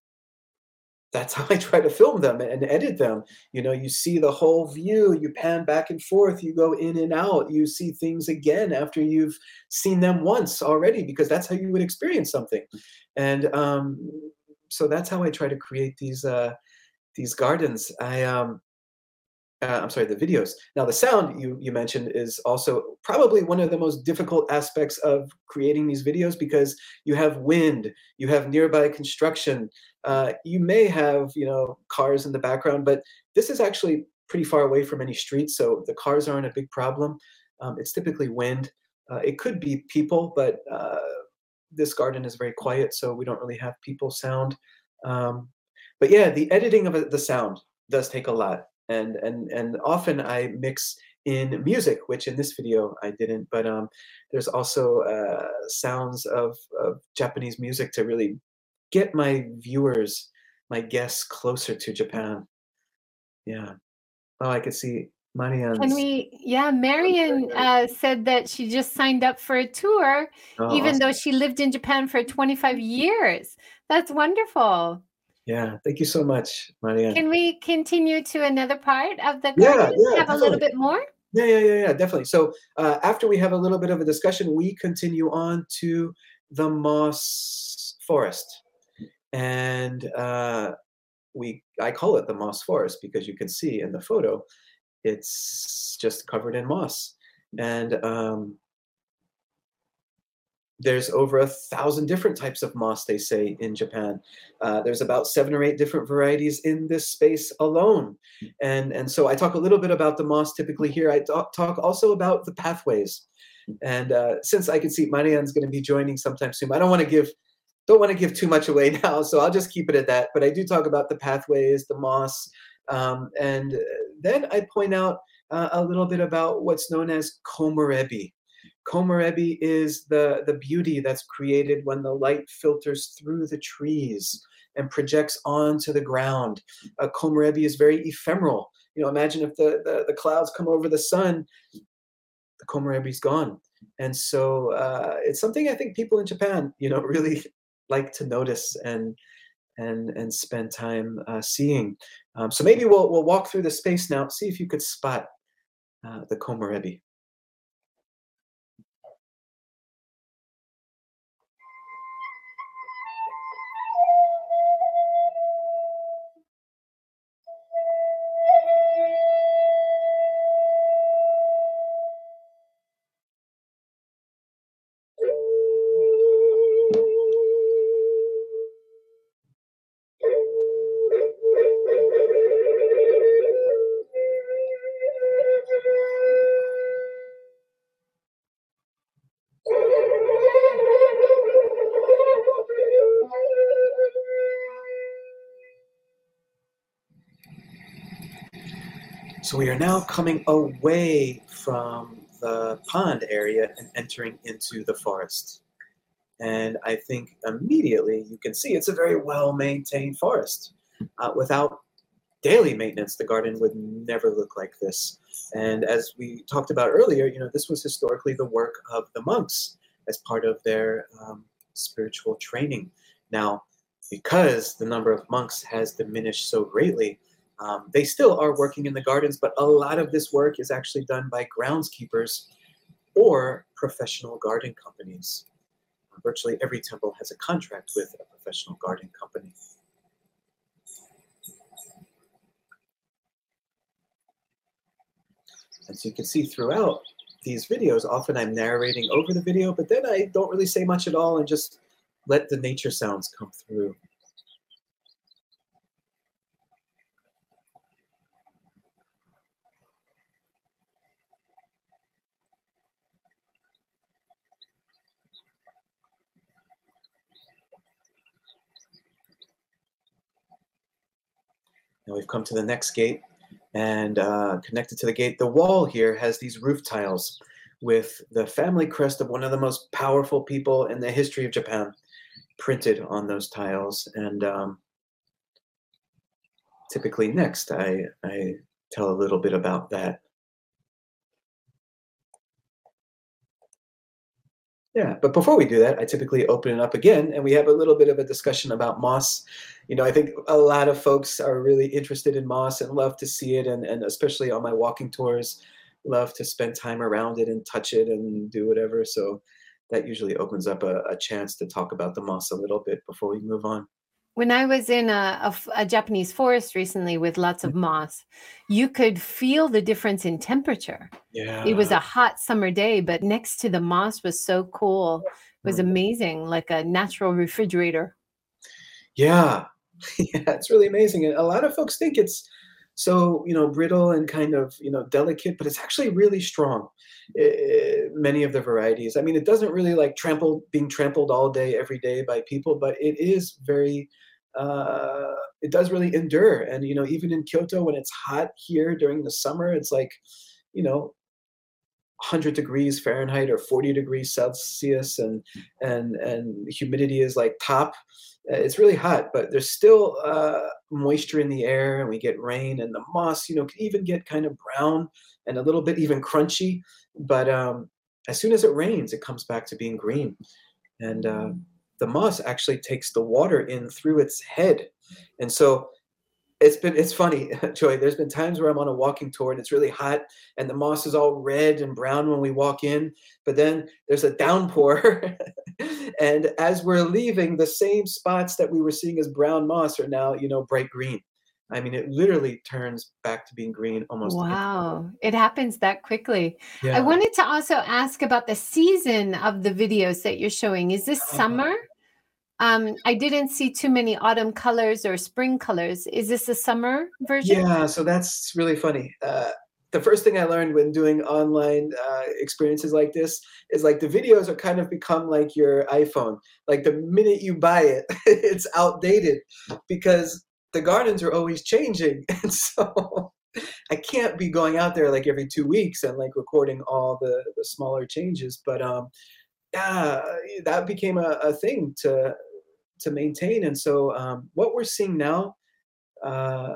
that's how I try to film them and edit them. You know, you see the whole view, you pan back and forth, you go in and out, you see things again after you've seen them once already, because that's how you would experience something. And um, so that's how I try to create these uh, these gardens. I um, uh, I'm sorry, the videos. Now, the sound you you mentioned is also probably one of the most difficult aspects of creating these videos because you have wind, you have nearby construction, uh, you may have you know cars in the background, but this is actually pretty far away from any streets, so the cars aren't a big problem. Um, it's typically wind. Uh, it could be people, but uh, this garden is very quiet, so we don't really have people sound. Um, but yeah, the editing of the sound does take a lot, and and and often I mix in music, which in this video I didn't. But um, there's also uh, sounds of, of Japanese music to really get my viewers, my guests closer to Japan. Yeah. Oh, I could see Marianne's. Can we? Yeah, Marion uh, said that she just signed up for a tour, oh, even awesome. though she lived in Japan for 25 years. That's wonderful. Yeah. Thank you so much, Maria. Can we continue to another part of the Yeah, garden? yeah, Have a little bit more? Yeah, yeah, yeah, yeah, definitely. So uh, after we have a little bit of a discussion, we continue on to the moss forest, and uh, we I call it the moss forest because you can see in the photo, it's just covered in moss, and um, there's over a thousand different types of moss. They say in Japan, uh, there's about seven or eight different varieties in this space alone and and so I talk a little bit about the moss typically here. I talk, also about the pathways, and uh, since I can see Marianne's going to be joining sometime soon, I don't want to give don't want to give too much away now, so I'll just keep it at that. But I do talk about the pathways, the moss, um, and then I point out uh, a little bit about what's known as komorebi. Komorebi is the the beauty that's created when the light filters through the trees and projects onto the ground uh, Komorebi is very ephemeral. You know, imagine if the, the, the clouds come over the sun, the Komorebi's gone. And so uh, it's something I think people in Japan, you know, really like to notice and and and spend time uh, seeing. Um, so maybe we'll we'll walk through the space now, see if you could spot uh, the Komorebi. So we are now coming away from the pond area and entering into the forest. And I think immediately you can see it's a very well maintained forest. Uh, without daily maintenance, the garden would never look like this. And as we talked about earlier, you know, this was historically the work of the monks as part of their um, spiritual training. Now, because the number of monks has diminished so greatly, um, they still are working in the gardens, but a lot of this work is actually done by groundskeepers or professional garden companies. Virtually every temple has a contract with a professional garden company. And so you can see throughout these videos, often I'm narrating over the video, but then I don't really say much at all and just let the nature sounds come through. Now we've come to the next gate and uh, connected to the gate, the wall here has these roof tiles with the family crest of one of the most powerful people in the history of Japan printed on those tiles. And um, typically next, I, I tell a little bit about that. Yeah, but before we do that, I typically open it up again and we have a little bit of a discussion about moss. You know, I think a lot of folks are really interested in moss and love to see it, and, and especially on my walking tours, love to spend time around it and touch it and do whatever. So that usually opens up a, a chance to talk about the moss a little bit before we move on when I was in a, a, a, Japanese forest recently with lots of mm-hmm. moss, you could feel the difference in temperature. Yeah. It was a hot summer day, but next to the moss was so cool. It was mm. amazing, like a natural refrigerator. Yeah. Yeah, it's really amazing. And a lot of folks think it's so, you know, brittle and kind of, you know, delicate, but it's actually really strong. It, many of the varieties. I mean, it doesn't really like trample being trampled all day every day by people, but it is very uh, it does really endure. And you know, even in Kyoto, when it's hot here during the summer, it's like, you know, 100 degrees Fahrenheit or 40 degrees Celsius, and and and humidity is like top. Uh, it's really hot, but there's still uh, moisture in the air, and we get rain, and the moss, you know, can even get kind of brown and a little bit even crunchy. But um, as soon as it rains, it comes back to being green, and uh, the moss actually takes the water in through its head. And so it's been it's funny, Joy. There's been times where I'm on a walking tour and it's really hot and the moss is all red and brown when we walk in, but then there's a downpour. and as we're leaving, the same spots that we were seeing as brown moss are now, you know, bright green. I mean, it literally turns back to being green almost. Wow, it happens that quickly. Yeah. I wanted to also ask about the season of the videos that you're showing. Is this uh-huh. Um, I didn't see too many autumn colors or spring colors. Is this a summer version? Yeah, so that's really funny. Uh, the first thing I learned when doing online uh, experiences like this is like the videos are kind of become like your iPhone. Like the minute you buy it, it's outdated because the gardens are always changing. And so I can't be going out there like every two weeks and like recording all the, the smaller changes. But um, yeah, that became a, a thing to to maintain. And so um, what we're seeing now, uh,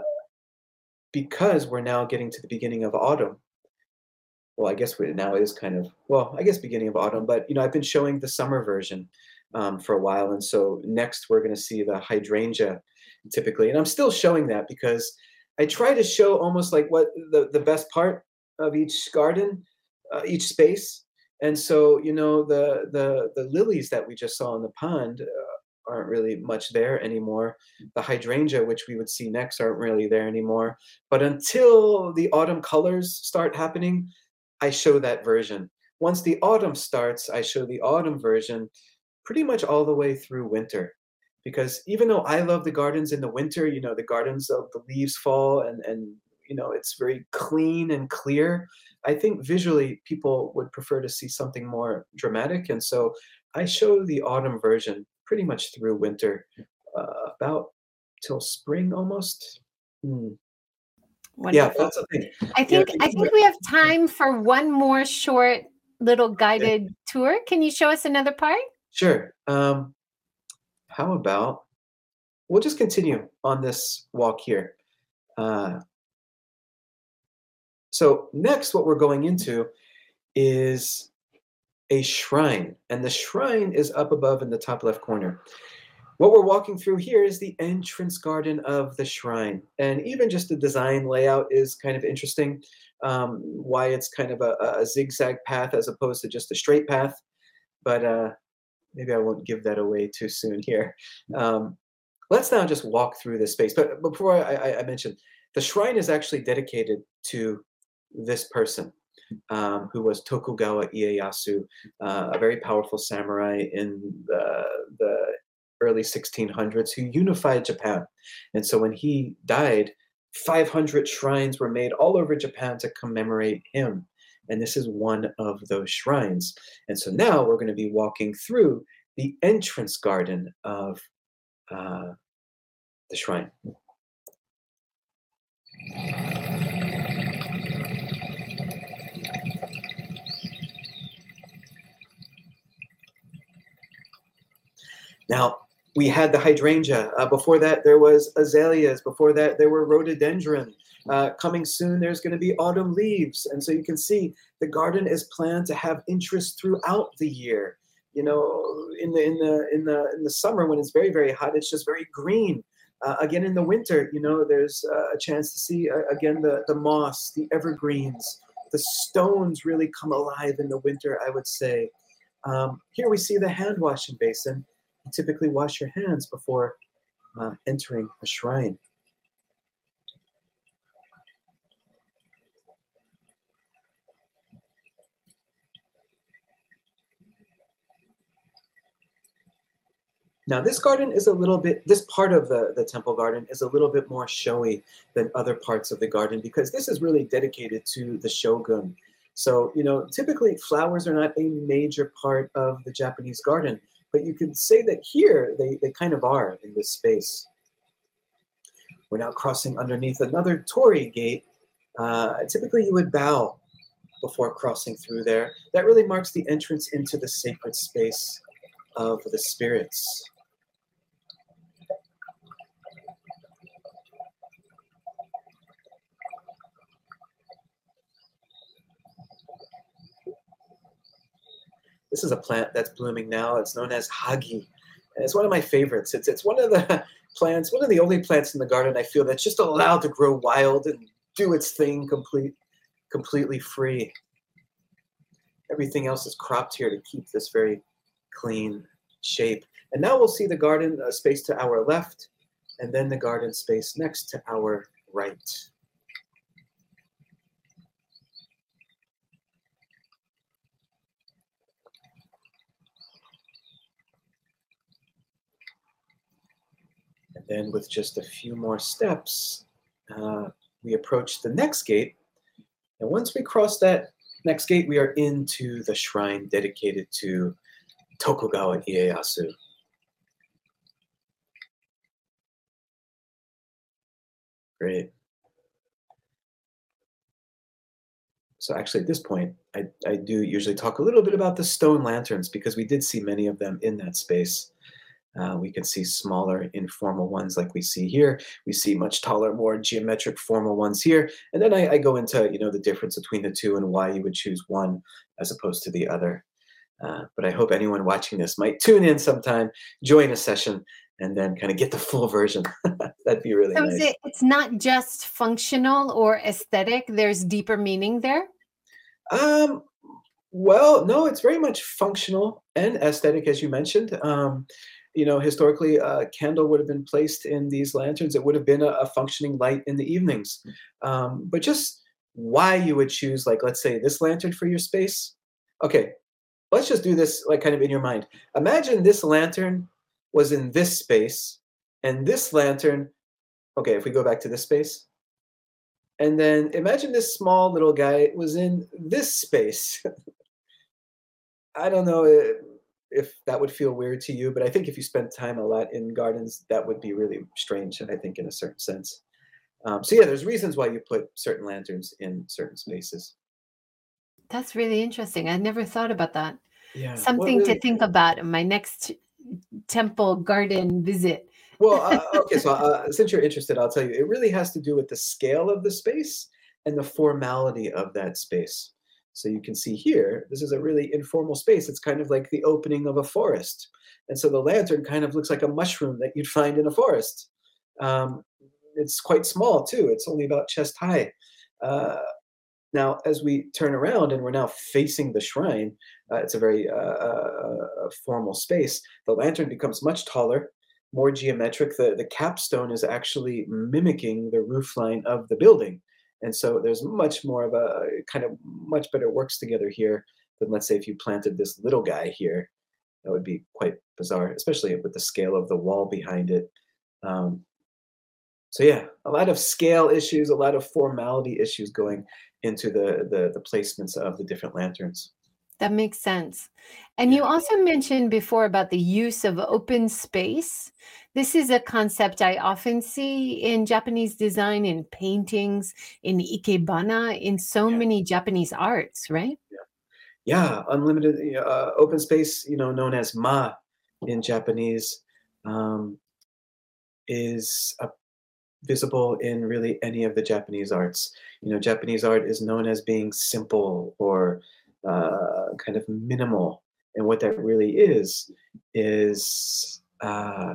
because we're now getting to the beginning of autumn. Well, I guess we now is kind of well, I guess beginning of autumn. But you know, I've been showing the summer version um, for a while, and so next we're going to see the hydrangea typically. And I'm still showing that because I try to show almost like what the, the best part of each garden, uh, each space. And so, you know, the, the, the lilies that we just saw in the pond uh, aren't really much there anymore. The hydrangea, which we would see next, aren't really there anymore. But until the autumn colors start happening, I show that version. Once the autumn starts, I show the autumn version pretty much all the way through winter because even though I love the gardens in the winter, you know, the gardens of the leaves fall and and you know it's very clean and clear. I think visually people would prefer to see something more dramatic, and so I show the autumn version pretty much through winter, uh, about till spring almost. Wonderful. Yeah, that's the thing. I think I think we have time for one more short little guided tour. Can you show us another part? Sure. Um, how about we'll just continue on this walk here. Uh, so next, what we're going into is a shrine, and the shrine is up above in the top left corner. What we're walking through here is the entrance garden of the shrine, and even just the design layout is kind of interesting. Um, why it's kind of a, a, zigzag path as opposed to just a straight path, but uh, maybe I won't give that away too soon here. Um, let's now just walk through this space. But before I, I, the shrine is actually dedicated to this person um, who was Tokugawa Ieyasu, uh, a very powerful samurai in the, the early 1600s who unified Japan. And so when he died, 500 shrines were made all over Japan to commemorate him. And this is one of those shrines. And so now we're going to be walking through the entrance garden of uh, the shrine. Now, we had the hydrangea. Uh, before that, there was azaleas. Before that, there were rhododendron. Uh, coming soon, there's going to be autumn leaves. And so you can see the garden is planned to have interest throughout the year. You know, in the in the in the in the summer when it's very very hot, it's just very green. Uh, again, in the winter, you know, there's uh, a chance to see uh, again the the moss, the evergreens, the stones really come alive in the winter. I would say. Um, here we see the hand washing basin typically wash your hands before uh, entering a shrine. Now this garden is a little bit, this part of the, the temple garden is a little bit more showy than other parts of the garden because this is really dedicated to the shogun. So, you know, typically flowers are not a major part of the Japanese garden, but you could say that here they, they kind of are in this space. We're now crossing underneath another torii gate. Uh, typically, you would bow before crossing through there. That really marks the entrance into the sacred space of the spirits. This is a plant that's blooming now. It's known as hagi. And it's one of my favorites. It's, it's one of the plants, one of the only plants in the garden I feel that's just allowed to grow wild and do its thing complete, completely free. Everything else is cropped here to keep this very clean shape. And now we'll see the garden uh, space to our left and then the garden space next to our right. Then with just a few more steps, uh, we approach the next gate. And once we cross that next gate, we are into the shrine dedicated to Tokugawa Ieyasu. Great. So actually, at this point, I, I do usually talk a little bit about the stone lanterns because we did see many of them in that space. Uh, we can see smaller informal ones like we see here. We see much taller, more geometric formal ones here. And then I, I, go into you know the difference between the two and why you would choose one as opposed to the other. Uh, but I hope anyone watching this might tune in sometime, join a session, and then kind of get the full version. That'd be really so nice. It, it's not just functional or aesthetic. There's deeper meaning there. Um, well, no, it's very much functional and aesthetic, as you mentioned. Um, you know, historically, a candle would have been placed in these lanterns. It would have been a, a functioning light in the evenings. Um, but just why you would choose, like, let's say this lantern for your space. Okay, let's just do this, like, kind of in your mind. Imagine this lantern was in this space, and this lantern, okay, if we go back to this space, and then imagine this small little guy was in this space. I don't know if that would feel weird to you, but I think if you spend time a lot in gardens, that would be really strange. I think in a certain sense. Um, so yeah, there's reasons why you put certain lanterns in certain spaces. That's really interesting. I never thought about that. Yeah, well, Something really, to think about in my next temple garden visit. well, uh, okay. So uh, since you're interested, I'll tell you. It really has to do with the scale of the space and the formality of that space. So you can see here, this is a really informal space. It's kind of like the opening of a forest, and so the lantern kind of looks like a mushroom that you'd find in a forest. Um, it's quite small too. It's only about chest high. Uh, now, as we turn around and we're now facing the shrine, uh, it's a very uh, uh, formal space. The lantern becomes much taller, more geometric. The, the capstone is actually mimicking the roofline of the building. And so there's much more of a kind of much better works together here than, let's say, if you planted this little guy here. That would be quite bizarre, especially with the scale of the wall behind it. Um, so yeah, a lot of scale issues, a lot of formality issues going into the the, the placements of the different lanterns. That makes sense. And you also mentioned before about the use of open space. This is a concept I often see in Japanese design, in paintings, in ikebana, in so Yeah. many Japanese arts, right? Yeah, yeah unlimited uh, open space, you know, known as ma in Japanese, um, is uh, visible in really any of the Japanese arts. You know, Japanese art is known as being simple or kind of minimal, and what that really is is uh,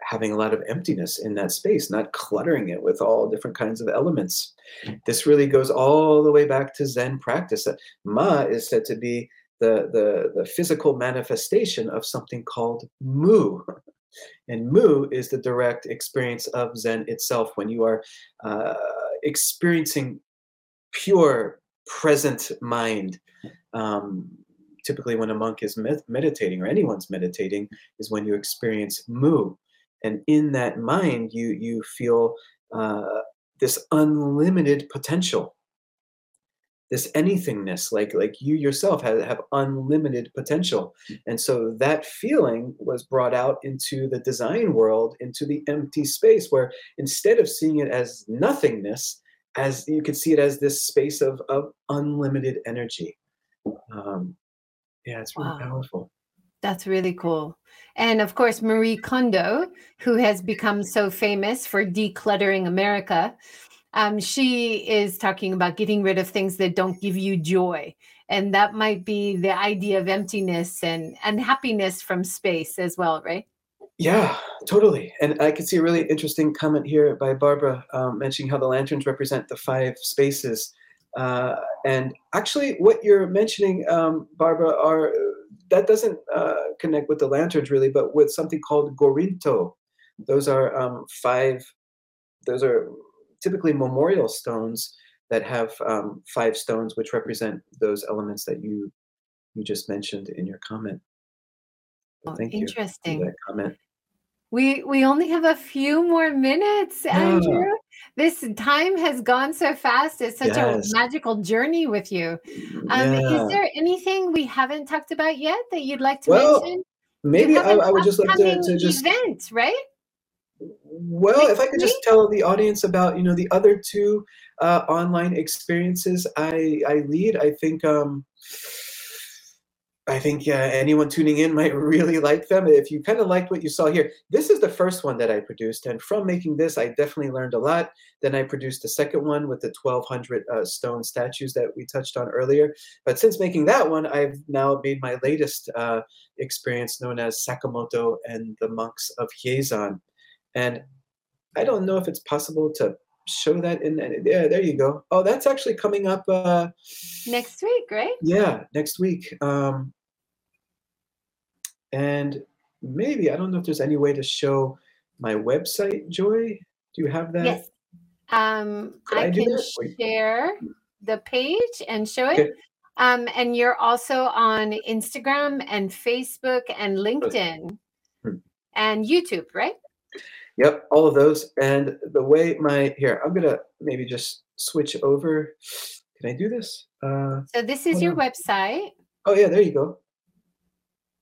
having a lot of emptiness in that space, not cluttering it with all different kinds of elements. This really goes all the way back to Zen practice. Ma is said to be the, the, the physical manifestation of something called Mu. And Mu is the direct experience of Zen itself when you are uh, experiencing pure present mind. Um, typically, when a monk is med- meditating or anyone's meditating, is when you experience Mu. And in that mind, you, you feel uh, this unlimited potential this anythingness like like you yourself have, have unlimited potential and so that feeling was brought out into the design world into the empty space where instead of seeing it as nothingness as you could see it as this space of of unlimited energy um yeah it's really Wow. powerful That's really cool. And of course, Marie Kondo, who has become so famous for decluttering America, um, she is talking about getting rid of things that don't give you joy. And that might be the idea of emptiness and and happiness from space as well, right? Yeah, totally. And I could see a really interesting comment here by Barbara um, mentioning how the lanterns represent the five spaces. Uh, and actually, what you're mentioning, um, Barbara, are that doesn't uh, connect with the lanterns really, but with something called gorinto. Those are um, five. Those are typically memorial stones that have um, five stones, which represent those elements that you you just mentioned in your comment. Oh, thank you interesting. comment. We we only have a few more minutes, Yeah. Andrew. This time has gone so fast. It's such Yes. a magical journey with you. Um, Yeah. is there anything we haven't talked about yet that you'd like to Well, mention? Maybe I, I would just like to, to just event, right? well, if I could just tell the audience about you know the other two uh, online experiences I I lead. I think um, I think uh, anyone tuning in might really like them. If you kind of liked what you saw here, this is the first one that I produced, and from making this, I definitely learned a lot. Then I produced the second one with the 1,200 uh, stone statues that we touched on earlier. But since making that one, I've now made my latest uh, experience known as Sakamoto and the monks of Hieizan. And I don't know if it's possible to show that in. Yeah, there you go. Oh, that's actually coming up. Uh, Next week, right? yeah, next week. Um, and maybe I don't know if there's any way to show my website. Joy, do you have that? Yes. Um, I I can that? Share the page and show it. Okay. Um, and you're also on Instagram and Facebook and LinkedIn Hmm. and YouTube, right? Yep, all of those. And the way my here, I'm gonna maybe just switch over. Can I do this? Uh, So this is your on. website. oh yeah, there you go.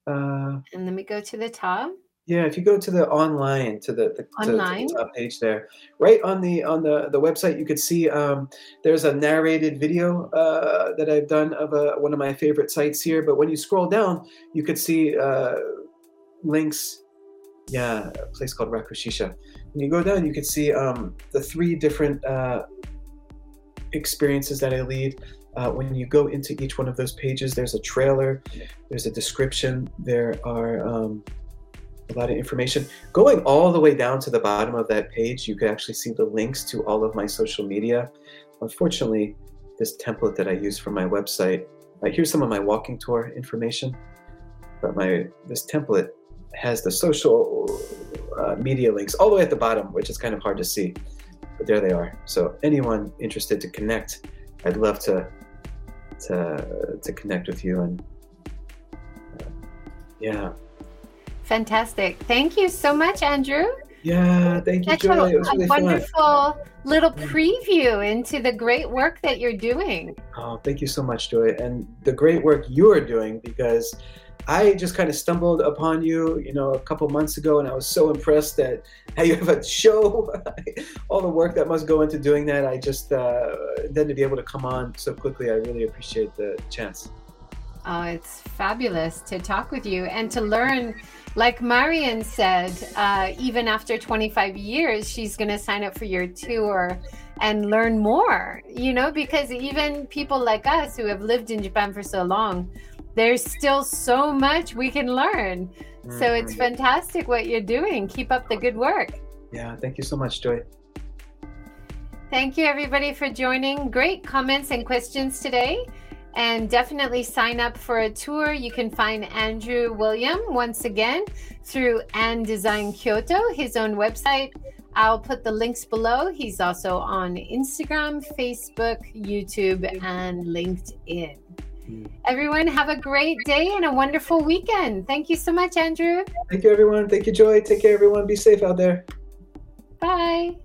Uh, And let me go to the top. Yeah, if you go to the online to the, the, online? To, to the top page there, right on the on the, the website, you could see um, there's a narrated video uh, that I've done of a, one of my favorite sites here. But when you scroll down, you could see uh, links. Yeah, a place called Rakushisha. When you go down, you can see um, the three different uh, experiences that I lead. Uh, when you go into each one of those pages, there's a trailer, there's a description, there are um, a lot of information. Going all the way down to the bottom of that page, you can actually see the links to all of my social media. Unfortunately, this template that I use for my website, uh, here's some of my walking tour information, but my this template has the social uh, media links all the way at the bottom, which is kind of hard to see, but there they are. So anyone interested to connect, I'd love to to to connect with you and uh, yeah. Fantastic. Thank you so much, Andrew. Yeah, thank you, Joy. A, it was really a wonderful fun. little preview into the great work that you're doing. Oh, thank you so much, Joy, and the great work you are doing because I just kind of stumbled upon you, you know, a couple months ago, and I was so impressed that how you have a show, all the work that must go into doing that. I just uh, then to be able to come on so quickly, I really appreciate the chance. Oh, it's fabulous to talk with you and to learn like Marian said, uh, even after 25 years, she's going to sign up for your tour and learn more, you know, because even people like us who have lived in Japan for so long, there's still so much we can learn. Mm-hmm. So it's fantastic what you're doing. Keep up the good work. Yeah, thank you so much, Joy. Thank you, everybody, for joining. Great comments and questions today and definitely sign up for a tour. You can find Andrew William once again through An Design Kyoto, his own website. I'll put the links below. He's also on Instagram, Facebook, YouTube, and LinkedIn. Everyone, have a great day and a wonderful weekend. Thank you so much, Andrew. Thank you, everyone. Thank you, Joy. Take care, everyone. Be safe out there. Bye.